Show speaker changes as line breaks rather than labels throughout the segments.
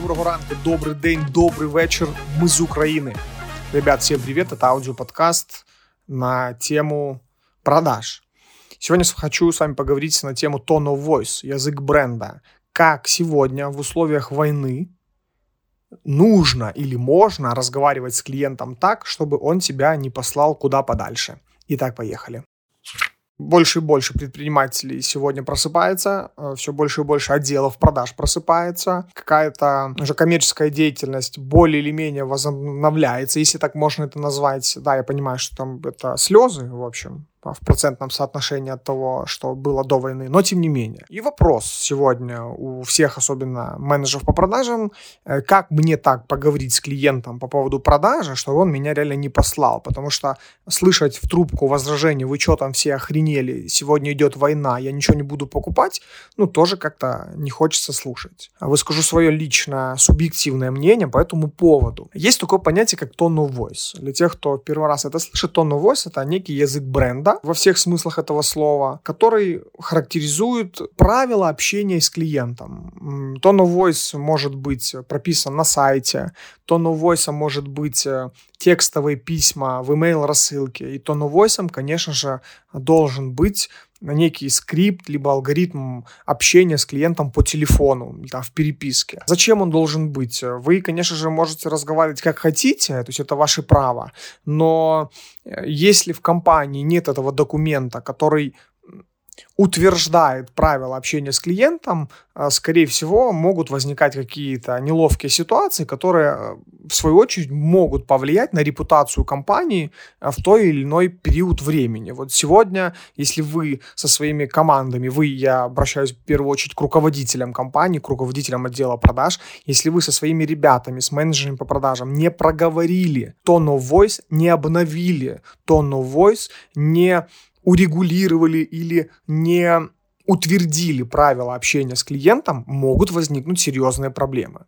доброго ранку, добрый день, добрый вечер. Мы из Украины. Ребят, всем привет. Это аудиоподкаст на тему продаж. Сегодня хочу с вами поговорить на тему tone of voice, язык бренда. Как сегодня в условиях войны нужно или можно разговаривать с клиентом так, чтобы он тебя не послал куда подальше. Итак, поехали больше и больше предпринимателей сегодня просыпается, э, все больше и больше отделов продаж просыпается, какая-то уже коммерческая деятельность более или менее возобновляется, если так можно это назвать. Да, я понимаю, что там это слезы, в общем, в процентном соотношении от того, что было до войны, но тем не менее. И вопрос сегодня у всех, особенно менеджеров по продажам, э, как мне так поговорить с клиентом по поводу продажи, чтобы он меня реально не послал, потому что слышать в трубку возражение, вы что там все охренели, сегодня идет война, я ничего не буду покупать, ну тоже как-то не хочется слушать. Выскажу свое личное субъективное мнение по этому поводу. Есть такое понятие, как tone of voice. Для тех, кто первый раз это слышит, tone of voice это некий язык бренда, во всех смыслах этого слова, который характеризует правила общения с клиентом. Tone of voice может быть прописан на сайте, tone of voice может быть э, текстовые письма в email рассылке, и tone of voice, конечно же, должен быть некий скрипт, либо алгоритм общения с клиентом по телефону, да, в переписке. Зачем он должен быть? Вы, конечно же, можете разговаривать как хотите, то есть это ваше право, но э, если в компании нет этого документа, который утверждает правила общения с клиентом, а, скорее всего, могут возникать какие-то неловкие ситуации, которые, э, в свою очередь, могут повлиять на репутацию компании а, в той или иной период времени. Вот сегодня, если вы со своими командами, вы, я обращаюсь в первую очередь к руководителям компании, к руководителям отдела продаж, если вы со своими ребятами, с менеджерами по продажам не проговорили tone of voice, не обновили tone of voice, не урегулировали или не утвердили правила общения с клиентом, могут возникнуть серьезные проблемы.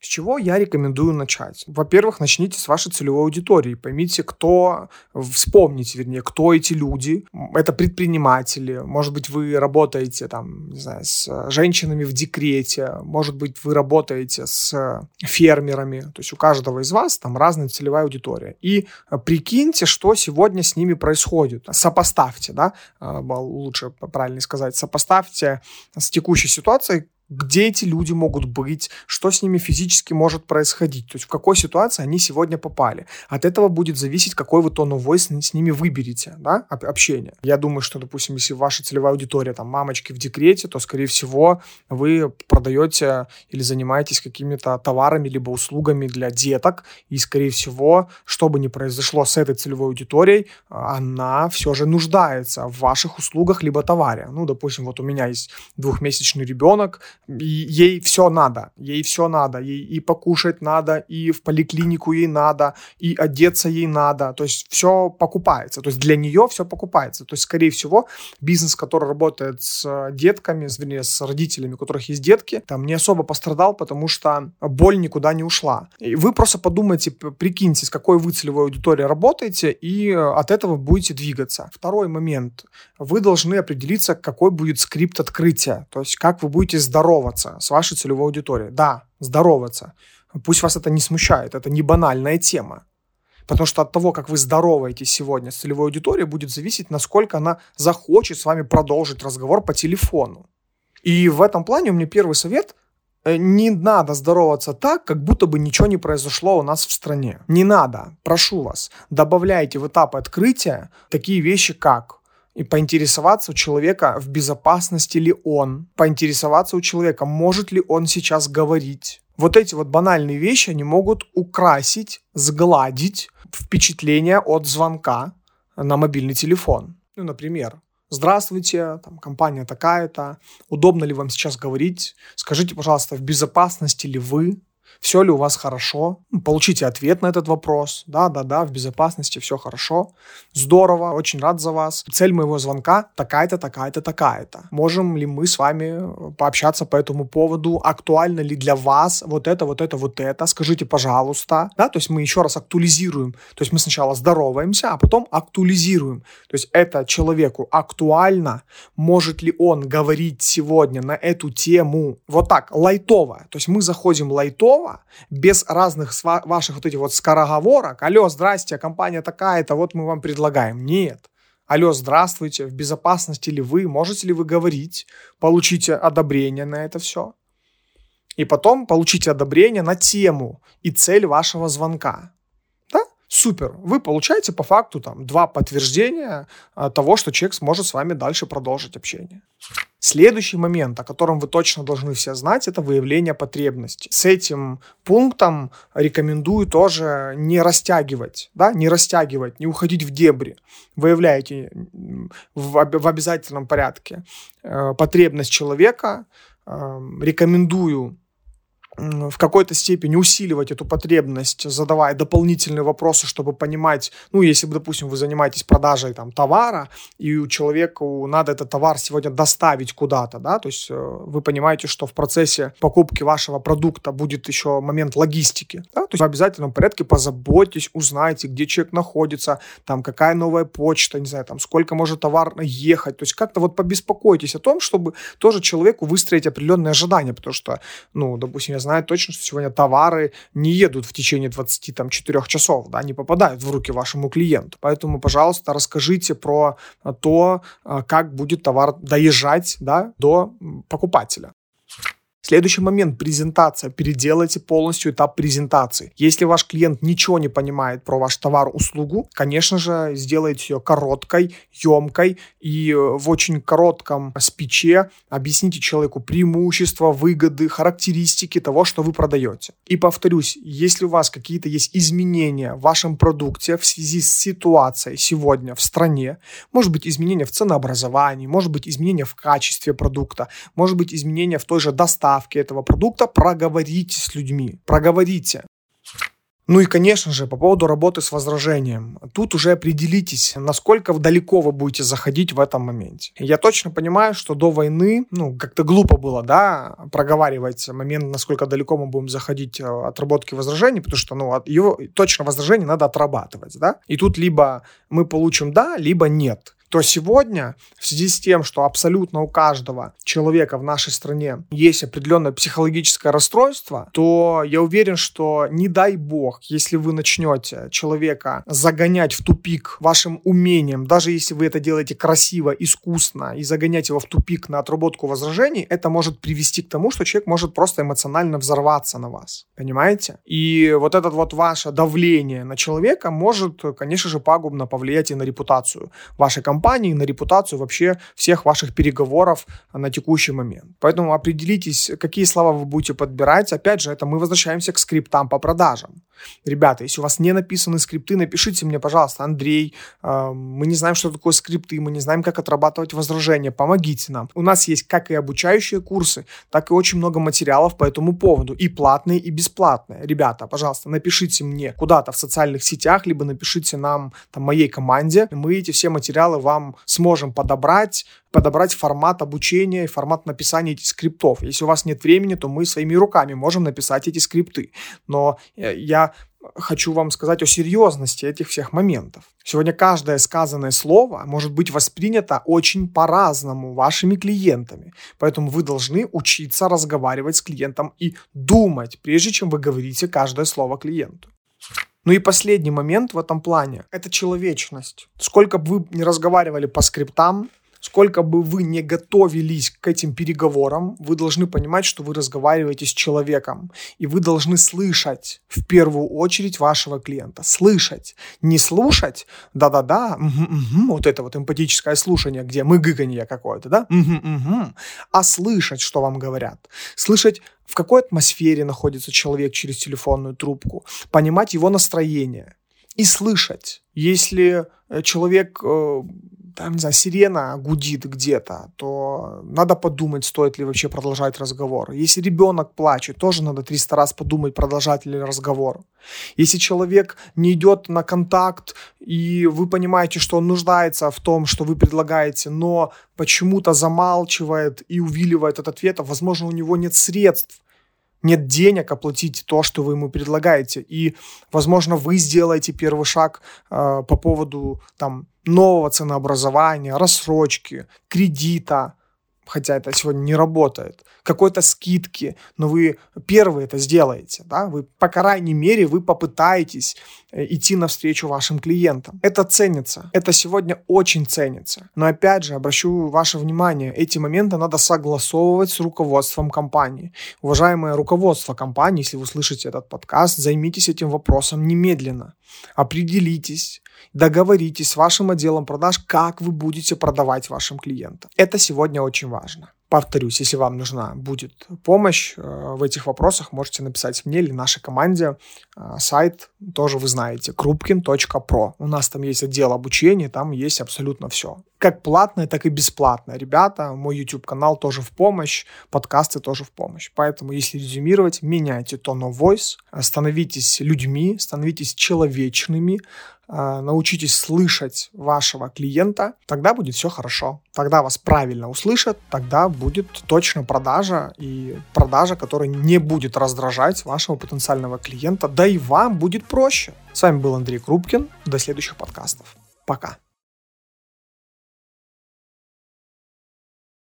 С чего я рекомендую начать? Во-первых, начните с вашей целевой аудитории. Поймите, кто, вспомните, вернее, кто эти люди. Это предприниматели. Может быть, вы работаете там, не знаю, с женщинами в декрете. Может быть, вы работаете с фермерами. То есть у каждого из вас там разная целевая аудитория. И прикиньте, что сегодня с ними происходит. Сопоставьте, да, лучше правильно сказать, сопоставьте с текущей ситуацией, где эти люди могут быть, что с ними физически может происходить, то есть в какой ситуации они сегодня попали. От этого будет зависеть, какой вы тон voice с ними выберете, да, общение. Я думаю, что, допустим, если ваша целевая аудитория, там, мамочки в декрете, то, скорее всего, вы продаете или занимаетесь какими-то товарами либо услугами для деток, и, скорее всего, что бы ни произошло с этой целевой аудиторией, она все же нуждается в ваших услугах либо товаре. Ну, допустим, вот у меня есть двухмесячный ребенок, ей все надо, ей все надо, ей и покушать надо, и в поликлинику ей надо, и одеться ей надо, то есть все покупается, то есть для нее все покупается, то есть скорее всего бизнес, который работает с детками, вернее с родителями, у которых есть детки, там не особо пострадал, потому что боль никуда не ушла. И вы просто подумайте, прикиньте, с какой вы целевой аудиторией работаете, и от этого будете двигаться. Второй момент. Вы должны определиться, какой будет скрипт открытия, то есть как вы будете здоровы здороваться с вашей целевой аудиторией. Да, здороваться. Пусть вас это не смущает, это не банальная тема. Потому что от того, как вы здороваетесь сегодня с целевой аудиторией, будет зависеть, насколько она захочет с вами продолжить разговор по телефону. И в этом плане у меня первый совет э, – не надо здороваться так, как будто бы ничего не произошло у нас в стране. Не надо, прошу вас, добавляйте в этапы открытия такие вещи, как и поинтересоваться у человека, в безопасности ли он, поинтересоваться у человека, может ли он сейчас говорить. Вот эти вот банальные вещи, они могут украсить, сгладить впечатление от звонка на мобильный телефон. Ну, например, Здравствуйте, там, компания такая-то, удобно ли вам сейчас говорить? Скажите, пожалуйста, в безопасности ли вы? Все ли у вас хорошо, ну, получите ответ на этот вопрос, да-да-да, в безопасности все хорошо, здорово, очень рад за вас. Цель моего звонка такая-то, такая-то, такая-то. Можем ли мы с вами э, пообщаться по этому поводу, актуально ли для вас вот это, вот это, вот это, скажите, пожалуйста, да, то есть мы еще раз актуализируем, то есть мы сначала здороваемся, а потом актуализируем, то есть это человеку актуально, может ли он говорить сегодня на эту тему? Вот так, лайтово, то есть мы заходим лайтово, слова, без разных ваших вот этих вот скороговорок. Алло, здрасте, компания такая-то, вот мы вам предлагаем. Нет. Алло, здравствуйте, в безопасности ли вы, можете ли вы говорить, получите одобрение на это все. И потом получите одобрение на тему и цель вашего звонка. Да? Супер. Вы получаете по факту там два подтверждения а, того, что человек сможет с вами дальше продолжить общение. Следующий момент, о котором вы точно должны все знать, это выявление потребностей. С этим пунктом рекомендую тоже не растягивать, да, не растягивать, не уходить в дебри. Выявляете в, обязательном порядке э, потребность человека. Э, рекомендую в какой-то степени усиливать эту потребность, задавая дополнительные вопросы, чтобы понимать, ну, если, допустим, вы занимаетесь продажей там товара, и у человека надо этот товар сегодня доставить куда-то, да, то есть э, вы понимаете, что в процессе покупки вашего продукта будет еще момент логистики, да, то есть в обязательном порядке позаботьтесь, узнайте, где человек находится, там, какая новая почта, не знаю, там, сколько может товар ехать, то есть как-то вот побеспокойтесь о том, чтобы тоже человеку выстроить определенные ожидания, потому что, ну, допустим, я знают точно, что сегодня товары не едут в течение 24 часов, да, не попадают в руки вашему клиенту. Поэтому, пожалуйста, расскажите про то, а, как будет товар доезжать да, до покупателя. Следующий момент – презентация. Переделайте полностью этап презентации. Если ваш клиент ничего не понимает про ваш товар, услугу, конечно же, сделайте ее короткой, емкой и э, в очень коротком спиче объясните человеку преимущества, выгоды, характеристики того, что вы продаете. И повторюсь, если у вас какие-то есть изменения в вашем продукте в связи с ситуацией сегодня в стране, может быть изменения в ценообразовании, может быть изменения в качестве продукта, может быть изменения в той же доставке, доставки этого продукта, проговорите с людьми, проговорите. Ну и, конечно же, по поводу работы с возражением. Тут уже определитесь, насколько далеко вы будете заходить в этом моменте. Я точно понимаю, что до войны, ну, как-то глупо было, да, проговаривать момент, насколько далеко мы будем заходить э, отработки возражений, потому что, ну, его точно возражение надо отрабатывать, да. И тут либо мы получим да, либо нет то сегодня в связи с тем, что абсолютно у каждого человека в нашей стране есть определенное психологическое расстройство, то я уверен, что не дай бог, если вы начнете человека загонять в тупик вашим умением, даже если вы это делаете красиво, искусно и загонять его в тупик на отработку возражений, это может привести к тому, что человек может просто эмоционально взорваться на вас. Понимаете? И вот это вот ваше давление на человека может, конечно же, пагубно повлиять и на репутацию вашей компании, компании, на репутацию вообще всех ваших переговоров на текущий момент. Поэтому определитесь, какие слова вы будете подбирать. Опять же, это мы возвращаемся к скриптам по продажам. Ребята, если у вас не написаны скрипты, напишите мне, пожалуйста, Андрей, э, мы не знаем, что такое скрипты, мы не знаем, как отрабатывать возражения, помогите нам. У нас есть как и обучающие курсы, так и очень много материалов по этому поводу, и платные, и бесплатные. Ребята, пожалуйста, напишите мне куда-то в социальных сетях, либо напишите нам, там, моей команде, мы эти все материалы вам сможем подобрать, подобрать формат обучения формат написания этих скриптов. Если у вас нет времени, то мы своими руками можем написать эти скрипты. Но э, я хочу вам сказать о серьезности этих всех моментов. Сегодня каждое сказанное слово может быть воспринято очень по-разному вашими клиентами. Поэтому вы должны учиться разговаривать с клиентом и думать, прежде чем вы говорите каждое слово клиенту. Ну и последний момент в этом плане – это человечность. Сколько бы вы не разговаривали по скриптам, Сколько бы вы не готовились к этим переговорам, вы должны понимать, что вы разговариваете с человеком. И вы должны слышать в первую очередь вашего клиента. Слышать. Не слушать, да-да-да, угу, угу, вот это вот эмпатическое слушание, где мы гыганье какое-то, да, угу, угу, а слышать, что вам говорят. Слышать в какой атмосфере находится человек через телефонную трубку, понимать его настроение, и слышать. Если э, человек э, там, не знаю, сирена гудит где-то, то надо подумать, стоит ли вообще продолжать разговор. Если ребенок плачет, тоже надо 300 раз подумать, продолжать ли разговор. Если человек не идет на контакт, и вы понимаете, что он нуждается в том, что вы предлагаете, но почему-то замалчивает и увиливает от ответа, возможно, у него нет средств, нет денег оплатить то, что вы ему предлагаете. И, возможно, вы сделаете первый шаг э, по поводу там, нового ценообразования, рассрочки, кредита, хотя это сегодня не работает, какой-то скидки, но вы первые это сделаете, да, вы, по крайней мере, вы попытаетесь э, идти навстречу вашим клиентам. Это ценится, это сегодня очень ценится. Но опять же, обращу ваше внимание, эти моменты надо согласовывать с руководством компании. Уважаемое руководство компании, если вы слышите этот подкаст, займитесь этим вопросом немедленно. Определитесь, договоритесь с вашим отделом продаж, как вы будете продавать вашим клиентам. Это сегодня очень важно. Повторюсь, если вам нужна будет помощь э, в этих вопросах, можете написать мне или нашей команде. Э, сайт тоже вы знаете, krupkin.pro. У нас там есть отдел обучения, там есть абсолютно все. Как платное, так и бесплатное. Ребята, мой YouTube-канал тоже в помощь, подкасты тоже в помощь. Поэтому, если резюмировать, меняйте tone of voice, становитесь людьми, становитесь человечными, научитесь слышать вашего клиента, тогда будет все хорошо. Тогда вас правильно услышат, тогда будет точно продажа и продажа, которая не будет раздражать вашего потенциального клиента, да и вам будет проще. С вами был Андрей Крупкин. До следующих подкастов. Пока.